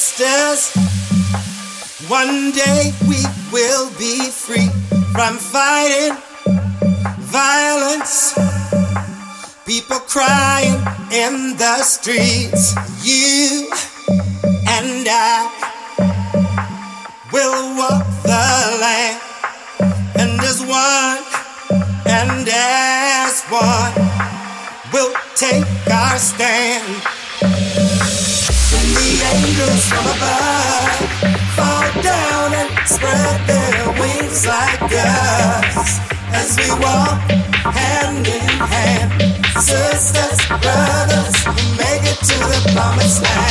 sisters. One day we will be free from fighting violence. People crying in the streets. You and I will walk the land. And as one, and as one, we'll take our stand angels from above fall down and spread their wings like us as we walk hand in hand. Sisters, brothers, we make it to the promised land.